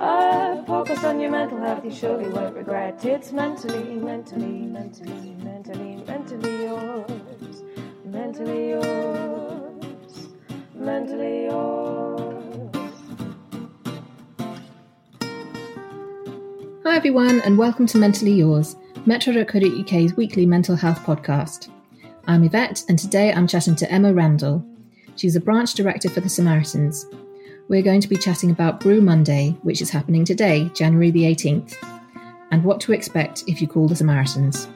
Focus on your mental health, you surely won't regret. It's mentally, mentally, mentally, mentally, mentally yours. Mentally yours. Mentally yours. Hi, everyone, and welcome to Mentally Yours, Metro.co.uk's weekly mental health podcast. I'm Yvette, and today I'm chatting to Emma Randle. She's a branch director for the Samaritans. We're going to be chatting about Brew Monday, which is happening today, January the 18th, and what to expect if you call the Samaritans.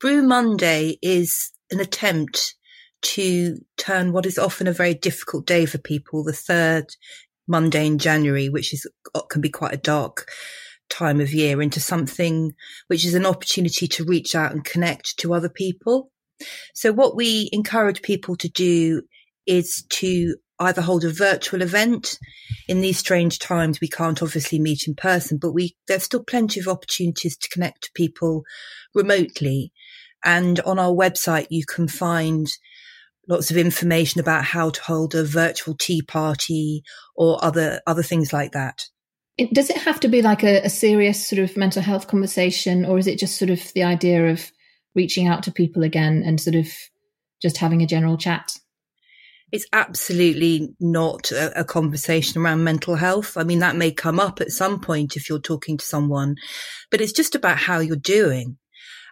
Brew Monday is an attempt to turn what is often a very difficult day for people, the third Monday in January, which is can be quite a dark time of year, into something which is an opportunity to reach out and connect to other people. So what we encourage people to do is to either hold a virtual event in these strange times. We can't obviously meet in person, but we, there's still plenty of opportunities to connect to people remotely. And on our website, you can find lots of information about how to hold a virtual tea party or other, other things like that. It, does it have to be like a, a serious sort of mental health conversation, or is it just sort of the idea of reaching out to people again and sort of just having a general chat? It's absolutely not a, a, conversation around mental health. I mean, that may come up at some point if you're talking to someone, but it's just about how you're doing.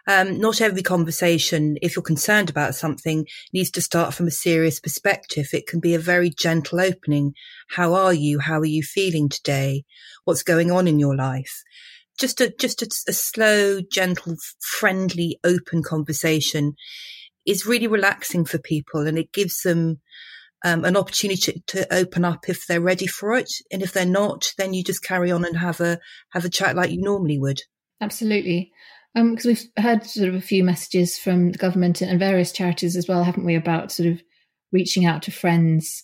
Um, not every conversation, if you're concerned about something, needs to start from a serious perspective. It can be a very gentle opening. How are you? How are you feeling today? What's going on in your life? Just a just a, a slow, gentle, friendly, open conversation is really relaxing for people, and it gives them um, an opportunity to, to, open up if they're ready for it, and if they're not, then you just carry on and have a have a chat like you normally would. Absolutely, because um, we've heard sort of a few messages from the government and various charities as well, haven't we, about sort of reaching out to friends.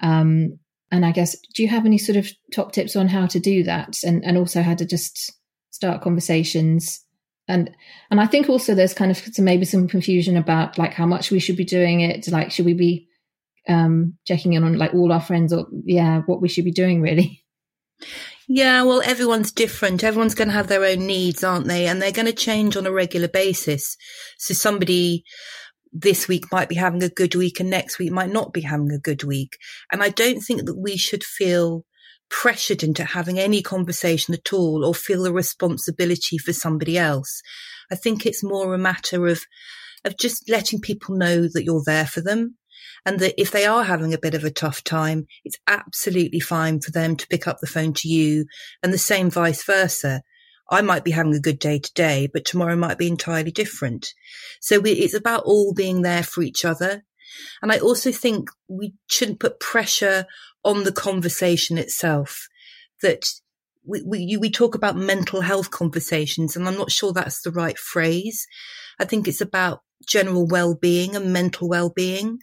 Um, and I guess, do you have any sort of top tips on how to do that, and and also how to just start conversations. And and i think also there's kind of maybe some confusion about like how much we should be doing it. Like should we be um checking in on like all our friends or yeah what we should be doing really. Yeah well everyone's different. Everyone's going to have their own needs aren't they? And they're going to change on a regular basis. So somebody this week might be having a good week and next week might not be having a good week. And i don't think that we should feel pressured into having any conversation at all or feel a responsibility for somebody else. I think it's more a matter of, of just letting people know that you're there for them and that if they are having a bit of a tough time, it's absolutely fine for them to pick up the phone to you and the same vice versa. I might be having a good day today, but tomorrow might be entirely different. So we, it's about all being there for each other. And I also think we shouldn't put pressure on the conversation itself that we, we, we talk about mental health conversations and I'm not sure that's the right phrase. I think it's about general well-being and mental well-being.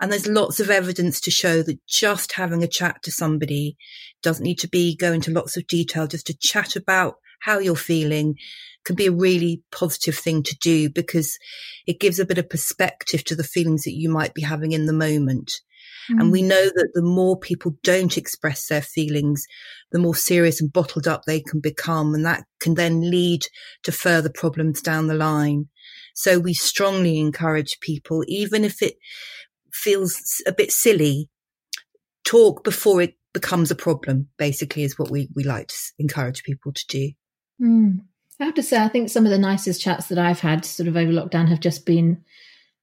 And there's lots of evidence to show that just having a chat to somebody doesn't need to be go into lots of detail, just to chat about how you're feeling can be a really positive thing to do because it gives a bit of perspective to the feelings that you might be having in the moment. Mm. And we mm. know that the more people don't express their feelings, the more serious and bottled up they can become. And that can then lead to further problems down the line. So we strongly encourage people, even if it feels a bit silly, talk before it becomes a problem, basically, is what we, we like to encourage people to do. Mm. I have to say, I think some of the nicest chats that I've had sort of over lockdown have just been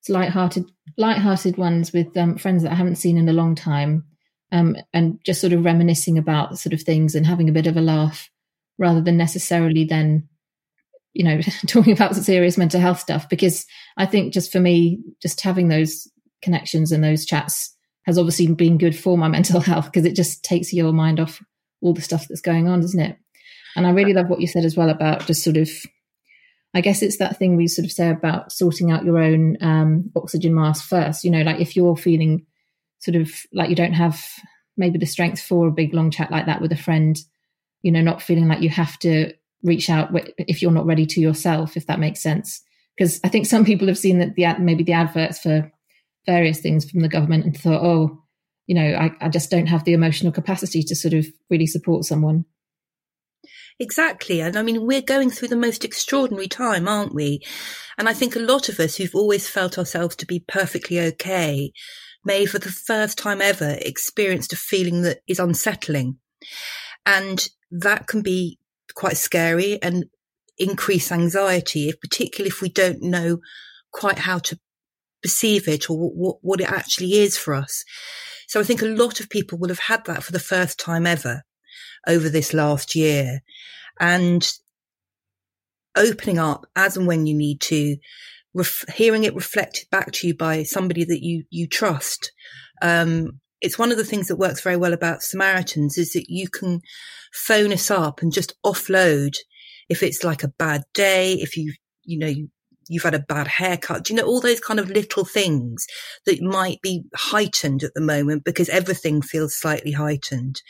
light-hearted, light-hearted ones with um, friends that I haven't seen in a long time, um, and just sort of reminiscing about sort of things and having a bit of a laugh, rather than necessarily then, you know, talking about serious mental health stuff. Because I think just for me, just having those connections and those chats has obviously been good for my mental health because it just takes your mind off all the stuff that's going on, doesn't it? And I really love what you said as well about just sort of, I guess it's that thing we sort of say about sorting out your own um, oxygen mask first. You know, like if you're feeling sort of like you don't have maybe the strength for a big long chat like that with a friend, you know, not feeling like you have to reach out if you're not ready to yourself, if that makes sense. Because I think some people have seen that the maybe the adverts for various things from the government and thought, oh, you know, I, I just don't have the emotional capacity to sort of really support someone. Exactly. And I mean, we're going through the most extraordinary time, aren't we? And I think a lot of us who've always felt ourselves to be perfectly okay may for the first time ever experienced a feeling that is unsettling. And that can be quite scary and increase anxiety, particularly if we don't know quite how to perceive it or what, what it actually is for us. So I think a lot of people will have had that for the first time ever over this last year and opening up as and when you need to, ref- hearing it reflected back to you by somebody that you, you trust. Um, it's one of the things that works very well about Samaritans is that you can phone us up and just offload if it's like a bad day, if you, you know, you, you've had a bad haircut, you know, all those kind of little things that might be heightened at the moment because everything feels slightly heightened.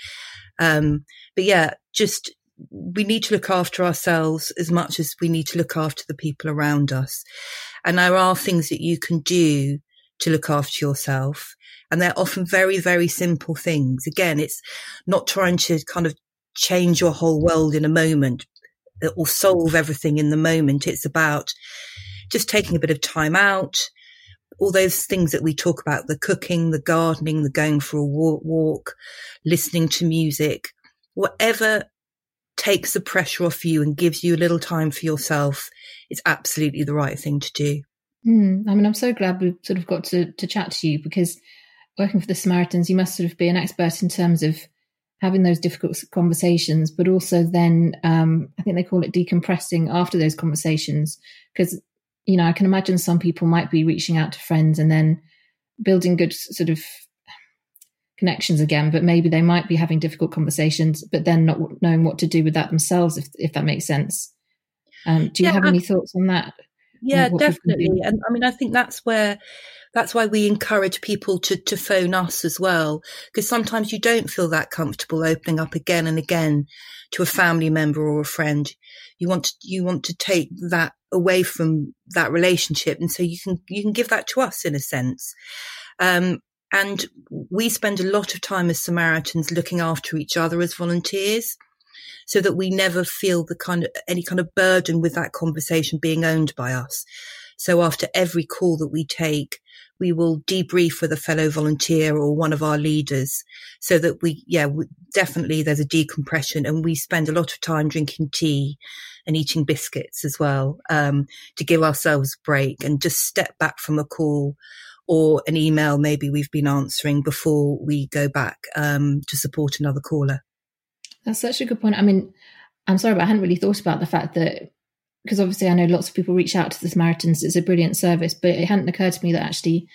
Um, but yeah, just we need to look after ourselves as much as we need to look after the people around us. And there are things that you can do to look after yourself. And they're often very, very simple things. Again, it's not trying to kind of change your whole world in a moment or solve everything in the moment. It's about just taking a bit of time out, all those things that we talk about, the cooking, the gardening, the going for a walk, listening to music, whatever takes the pressure off you and gives you a little time for yourself is absolutely the right thing to do. Mm, I mean, I'm so glad we've sort of got to, to chat to you because working for the Samaritans, you must sort of be an expert in terms of having those difficult conversations, but also then um, I think they call it decompressing after those conversations. Because, you know, I can imagine some people might be reaching out to friends and then building good sort of connections again, but maybe they might be having difficult conversations, but then not knowing what to do with that themselves, if if that makes sense. Um, do you yeah, have any thoughts on that? Yeah, definitely. And I mean, I think that's where that's why we encourage people to to phone us as well, because sometimes you don't feel that comfortable opening up again and again to a family member or a friend. You want to you want to take that away from that relationship, and so you can you can give that to us in a sense. Um, and we spend a lot of time as Samaritans looking after each other as volunteers so that we never feel the kind of any kind of burden with that conversation being owned by us. So after every call that we take, we will debrief with a fellow volunteer or one of our leaders so that we, yeah, we, definitely there's a decompression and we spend a lot of time drinking tea and eating biscuits as well, um, to give ourselves a break and just step back from a call or an email maybe we've been answering before we go back um, to support another caller. That's such a good point. I mean, I'm sorry, but I hadn't really thought about the fact that because obviously I know lots of people reach out to the Samaritans. It's a brilliant service, but it hadn't occurred to me that actually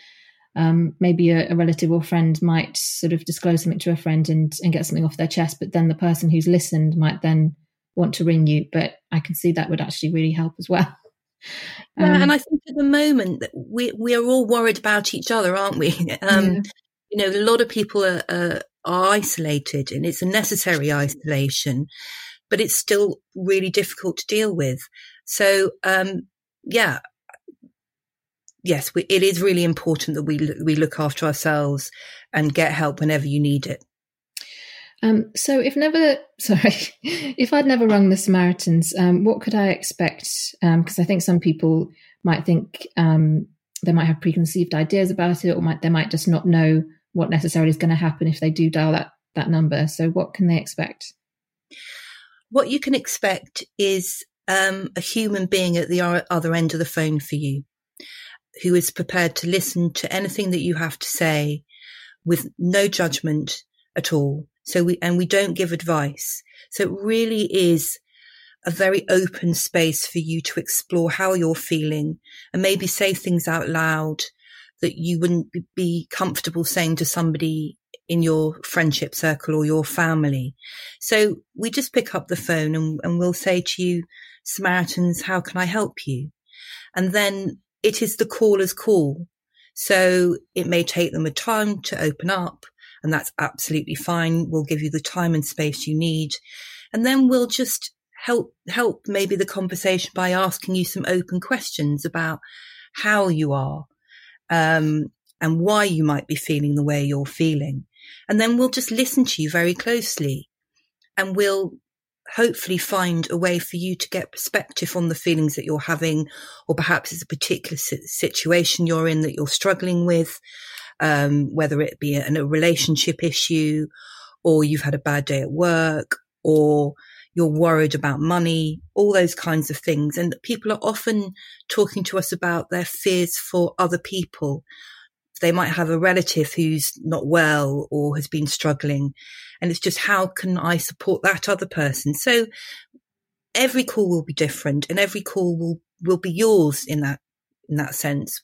um, maybe a, a, relative or friend might sort of disclose something to a friend and, and get something off their chest, but then the person who's listened might then want to ring you. But I can see that would actually really help as well. Um, yeah, and I think at the moment that we we are all worried about each other, aren't we? Um, yeah. You know, a lot of people are, are, are isolated, and it's a necessary isolation, but it's still really difficult to deal with. So, um, yeah, yes, we, it is really important that we we look after ourselves and get help whenever you need it. Um, so, if never, sorry, if I'd never rung the Samaritans, um, what could I expect? Because um, I think some people might think um, they might have preconceived ideas about it, or might they might just not know what necessarily is going to happen if they do dial that that number. So, what can they expect? What you can expect is um, a human being at the other end of the phone for you, who is prepared to listen to anything that you have to say with no judgment at all so we, and we don't give advice. So it really is a very open space for you to explore how you're feeling and maybe say things out loud that you wouldn't be comfortable saying to somebody in your friendship circle or your family. So we just pick up the phone and, and we'll say to you, Samaritans, how can I help you? And then it is the caller's call. So it may take them a time to open up and that's absolutely fine. We'll give you the time and space you need. And then we'll just help, help maybe the conversation by asking you some open questions about how you are, um, and why you might be feeling the way you're feeling. And then we'll just listen to you very closely and we'll hopefully find a way for you to get perspective on the feelings that you're having, or perhaps it's a particular situation you're in that you're struggling with um, whether it be a, a relationship issue or you've had a bad day at work or you're worried about money, all those kinds of things. And people are often talking to us about their fears for other people. They might have a relative who's not well or has been struggling. And it's just, how can I support that other person? So every call will be different and every call will, will be yours in that, in that sense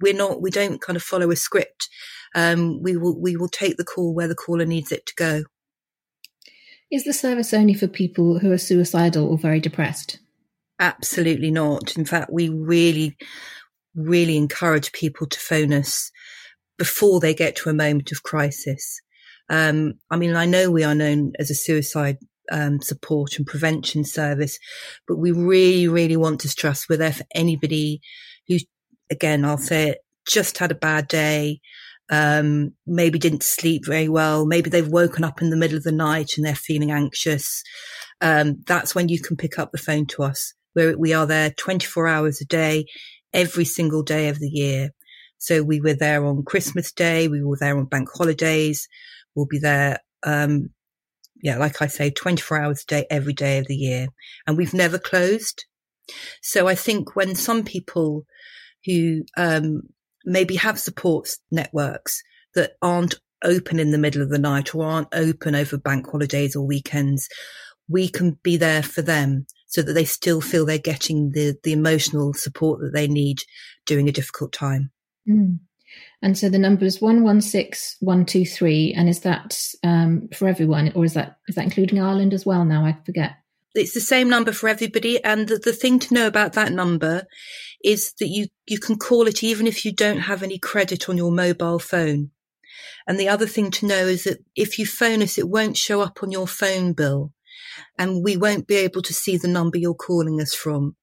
we're not we don't kind of follow a script. Um, we will we will take the call where the caller needs it to go. Is the service only for people who are suicidal or very depressed? Absolutely not. In fact, we really, really encourage people to phone us before they get to a moment of crisis. Um, I mean, I know we are known as a suicide um, support and prevention service, but we really, really want to stress we're there for anybody who's again, I'll say it, just had a bad day, um, maybe didn't sleep very well, maybe they've woken up in the middle of the night and they're feeling anxious. Um, that's when you can pick up the phone to us. We're, we are there 24 hours a day, every single day of the year. So we were there on Christmas Day, we were there on bank holidays, we'll be there, um, yeah, like I say, 24 hours a day, every day of the year. And we've never closed. So I think when some people who um, maybe have support networks that aren't open in the middle of the night or aren't open over bank holidays or weekends, we can be there for them so that they still feel they're getting the, the emotional support that they need during a difficult time. Mm. And so the number is one one six one two three, and is that um, for everyone, or is that is that including Ireland as well? Now I forget it's the same number for everybody. And the, the thing to know about that number is that you, you can call it even if you don't have any credit on your mobile phone. And the other thing to know is that if you phone us, it won't show up on your phone bill and we won't be able to see the number you're calling us from.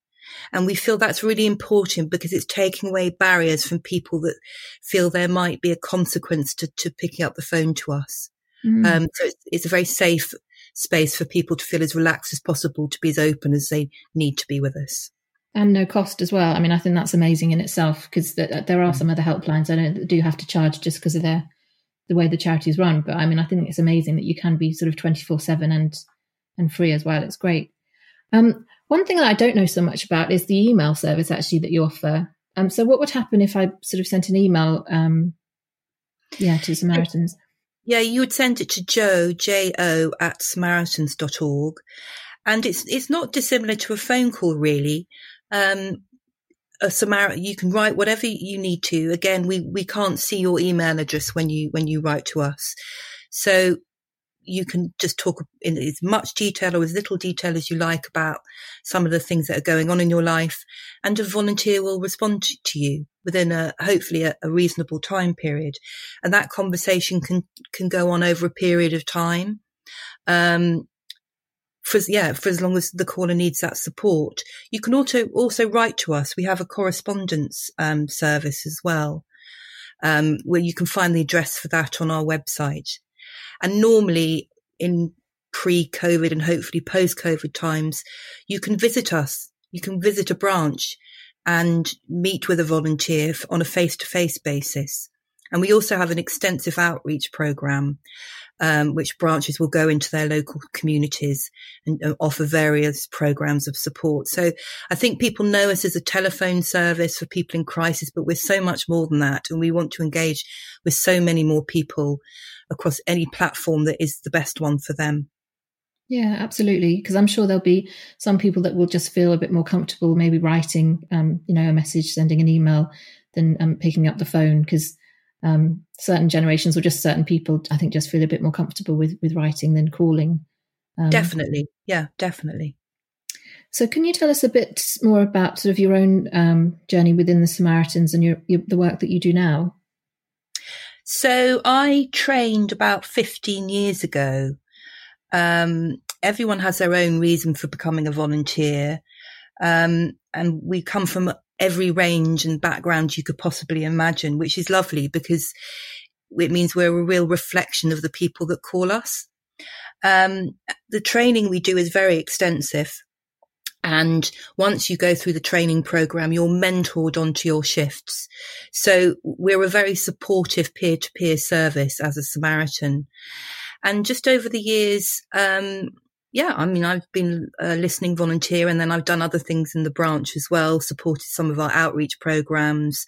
And we feel that's really important because it's taking away barriers from people that feel there might be a consequence to, to picking up the phone to us. Mm. Um, so it's, it's, a very safe space for people to feel as relaxed as possible, to be as open as they need to be with us. And no cost as well. I mean, I think that's amazing in itself because there are some other helplines I know that do have to charge just because of their the way the charities run. But I mean, I think it's amazing that you can be sort of twenty four seven and and free as well. It's great. Um, one thing that I don't know so much about is the email service actually that you offer. Um, so what would happen if I sort of sent an email, um, yeah, to Samaritans? Yeah, you would send it to Jo, J-O at samaritans.org. And it's, it's not dissimilar to a phone call, really. Um, a Samaritan, you can write whatever you need to. Again, we, we can't see your email address when you, when you write to us. So you can just talk in as much detail or as little detail as you like about some of the things that are going on in your life. And a volunteer will respond to you within a, hopefully a, a reasonable time period. And that conversation can, can go on over a period of time. Um, for yeah, for as long as the caller needs that support. You can also also write to us. We have a correspondence um, service as well, um, where you can find the address for that on our website. And normally in pre-COVID and hopefully post-COVID times, you can visit us. You can visit a branch and meet with a volunteer on a face-to-face basis. And we also have an extensive outreach program um, which branches will go into their local communities and offer various programs of support. So I think people know us as a telephone service for people in crisis, but we're so much more than that. And we want to engage with so many more people across any platform that is the best one for them. Yeah, absolutely. Because I'm sure there'll be some people that will just feel a bit more comfortable, maybe writing, um, you know, a message, sending an email, than um, picking up the phone. Because um, certain generations or just certain people, I think, just feel a bit more comfortable with with writing than calling. Um, definitely, yeah, definitely. So, can you tell us a bit more about sort of your own um, journey within the Samaritans and your, your, the work that you do now? So, I trained about 15 years ago. Um, everyone has their own reason for becoming a volunteer. Um, and we come from every range and background you could possibly imagine, which is lovely because it means we're a real reflection of the people that call us. Um, the training we do is very extensive. And once you go through the training program, you're mentored onto your shifts. So we're a very supportive peer to peer service as a Samaritan. And just over the years, um, yeah, I mean, I've been a listening volunteer and then I've done other things in the branch as well, supported some of our outreach programs.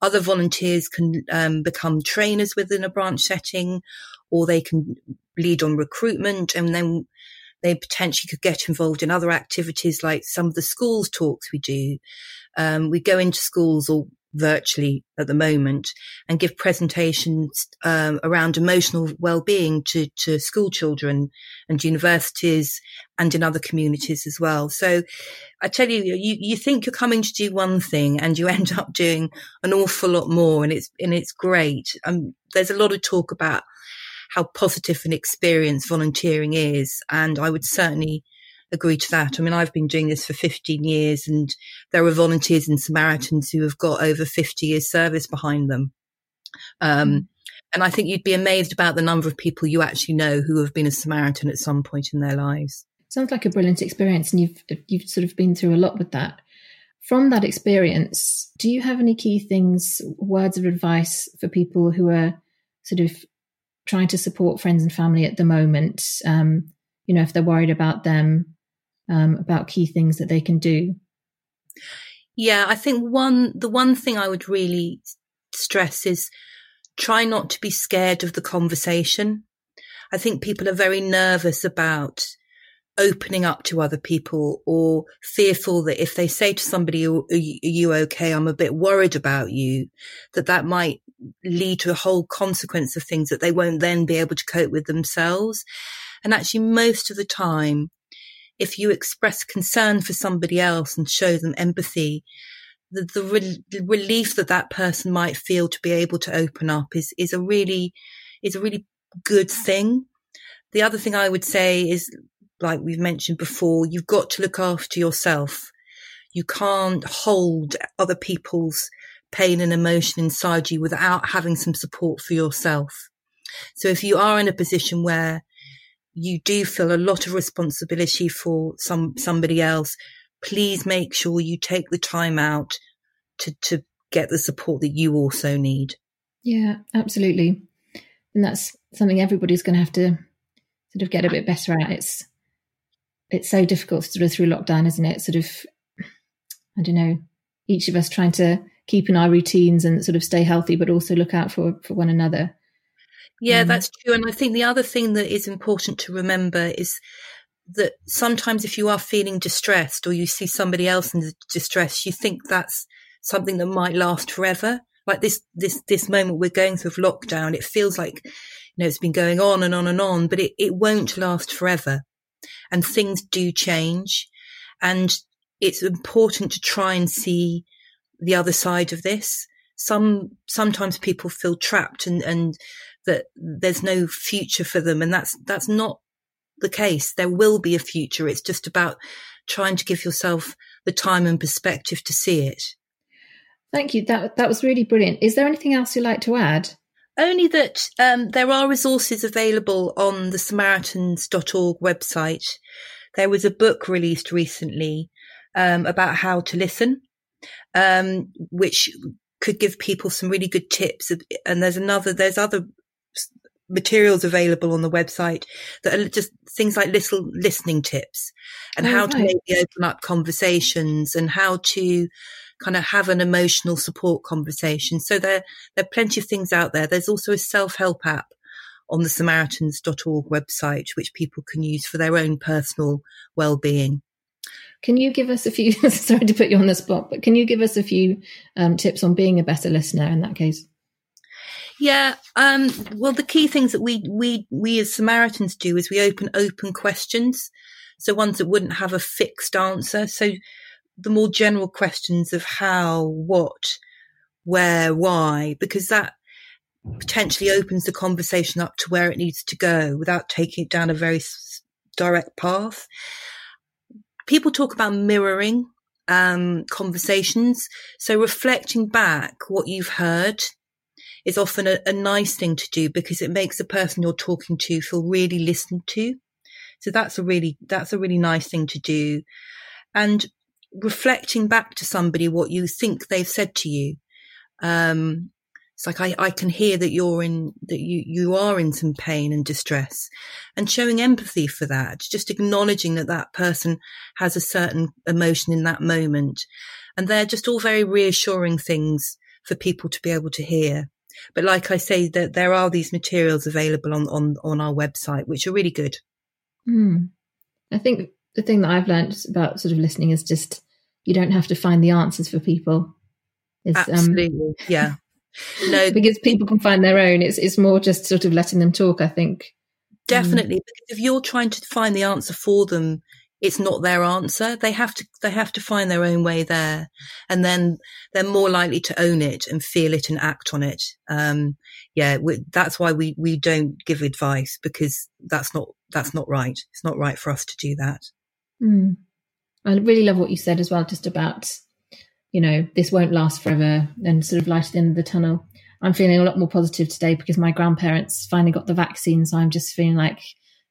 Other volunteers can um, become trainers within a branch setting or they can lead on recruitment and then they potentially could get involved in other activities like some of the schools talks we do. Um, we go into schools or virtually at the moment and give presentations um, around emotional well-being to, to school children and universities and in other communities as well. So I tell you, you, you think you're coming to do one thing and you end up doing an awful lot more and it's, and it's great. Um, there's a lot of talk about how positive an experience volunteering is. And I would certainly agree to that. I mean, I've been doing this for 15 years and there are volunteers and Samaritans who have got over 50 years service behind them. Um, mm. and I think you'd be amazed about the number of people you actually know who have been a Samaritan at some point in their lives. Sounds like a brilliant experience, and you've you've sort of been through a lot with that. From that experience, do you have any key things, words of advice for people who are sort of trying to support friends and family at the moment? Um, you know, if they're worried about them, um, about key things that they can do? Yeah, I think one, the one thing I would really stress is try not to be scared of the conversation. I think people are very nervous about opening up to other people or fearful that if they say to somebody, are you okay? I'm a bit worried about you, that that might lead to a whole consequence of things that they won't then be able to cope with themselves. And actually, most of the time, if you express concern for somebody else and show them empathy, the, the, re- the, relief that that person might feel to be able to open up is, is a really, is a really good thing. The other thing I would say is, like we've mentioned before, you've got to look after yourself. You can't hold other people's pain and emotion inside you without having some support for yourself. So if you are in a position where you do feel a lot of responsibility for some somebody else, please make sure you take the time out to to get the support that you also need. Yeah, absolutely. And that's something everybody's going to have to sort of get a bit better at. It's it's so difficult sort of through lockdown, isn't it? Sort of, I don't know, each of us trying to keep in our routines and sort of stay healthy, but also look out for for one another. Yeah, mm. that's true. And I think the other thing that is important to remember is that sometimes if you are feeling distressed or you see somebody else in distress, you think that's something that might last forever. Like this, this, this moment we're going through of lockdown, it feels like you know, it's been going on and on and on, but it, it won't last forever. And things do change. And it's important to try and see the other side of this. Some, sometimes people feel trapped and, and that there's no future for them. And that's, that's not the case. There will be a future. It's just about trying to give yourself the time and perspective to see it. Thank you. That that was really brilliant. Is there anything else you'd like to add? Only that um, there are resources available on the Samaritans.org website. There was a book released recently um, about how to listen, um, which could give people some really good tips. And there's another, there's other materials available on the website that are just things like little listening tips and oh, how right. to maybe open up conversations and how to kind of have an emotional support conversation. So there, there are plenty of things out there. There's also a self-help app on the Samaritans.org website, which people can use for their own personal well-being. Can you give us a few? sorry to put you on the spot, but can you give us a few um, tips on being a better listener in that case? Yeah. Um, well, the key things that we we we as Samaritans do is we open open questions, so ones that wouldn't have a fixed answer. So the more general questions of how, what, where, why, because that potentially opens the conversation up to where it needs to go without taking it down a very direct path. People talk about mirroring um, conversations. So reflecting back what you've heard is often a, a nice thing to do because it makes the person you're talking to feel really listened to. So that's a really, that's a really nice thing to do. And reflecting back to somebody what you think they've said to you. Um, it's like I, I can hear that you're in that you you are in some pain and distress, and showing empathy for that, just acknowledging that that person has a certain emotion in that moment, and they're just all very reassuring things for people to be able to hear. But like I say, that there are these materials available on on on our website, which are really good. Mm. I think the thing that I've learned about sort of listening is just you don't have to find the answers for people. It's, um, Absolutely, um, yeah. No, because people can find their own. It's it's more just sort of letting them talk. I think definitely um, because if you're trying to find the answer for them, it's not their answer. They have to they have to find their own way there, and then they're more likely to own it and feel it and act on it. Um, yeah, we, that's why we we don't give advice because that's not that's not right. It's not right for us to do that. Mm. I really love what you said as well, just about, you know, this won't last forever and sort of light at the end of the tunnel. I'm feeling a lot more positive today because my grandparents finally got the vaccine. So I'm just feeling like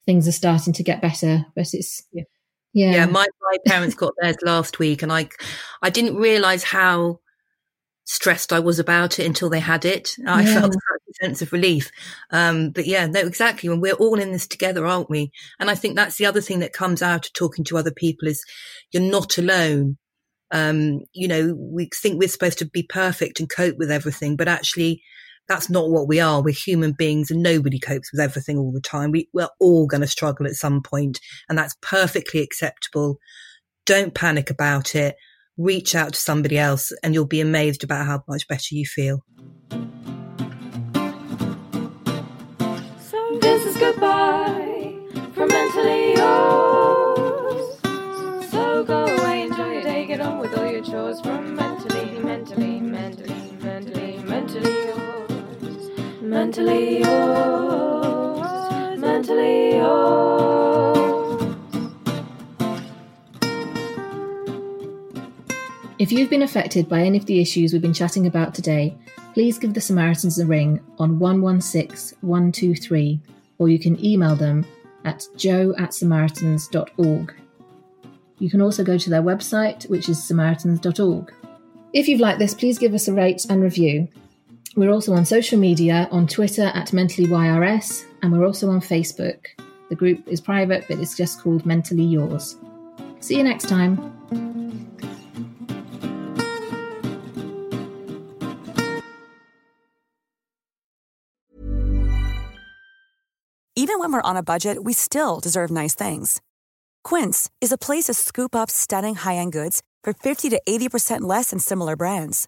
things are starting to get better. But it's, yeah. Yeah. yeah my, my parents got theirs last week and I, I didn't realize how stressed I was about it until they had it. I yeah. felt such a sense of relief. Um, but yeah, no, exactly. When we're all in this together, aren't we? And I think that's the other thing that comes out of talking to other people is you're not alone. Um, you know, we think we're supposed to be perfect and cope with everything, but actually that's not what we are. We're human beings and nobody copes with everything all the time. We, we're all going to struggle at some point and that's perfectly acceptable. Don't panic about it reach out to somebody else and you'll be amazed about how much better you feel. So this is goodbye from mentally yours. So go away, enjoy your day, get on with all your chores from mentally, Mentally yours. Mentally yours. If you've been affected by any of the issues we've been chatting about today, please give the Samaritans a ring on 116 123 or you can email them at jo at samaritans.org. You can also go to their website, which is samaritans.org. If you've liked this, please give us a rate and review. We're also on social media on Twitter at MentallyYRS, and we're also on Facebook. The group is private, but it's just called Mentally Yours. See you next time. Even when we're on a budget, we still deserve nice things. Quince is a place to scoop up stunning high end goods for 50 to 80% less than similar brands.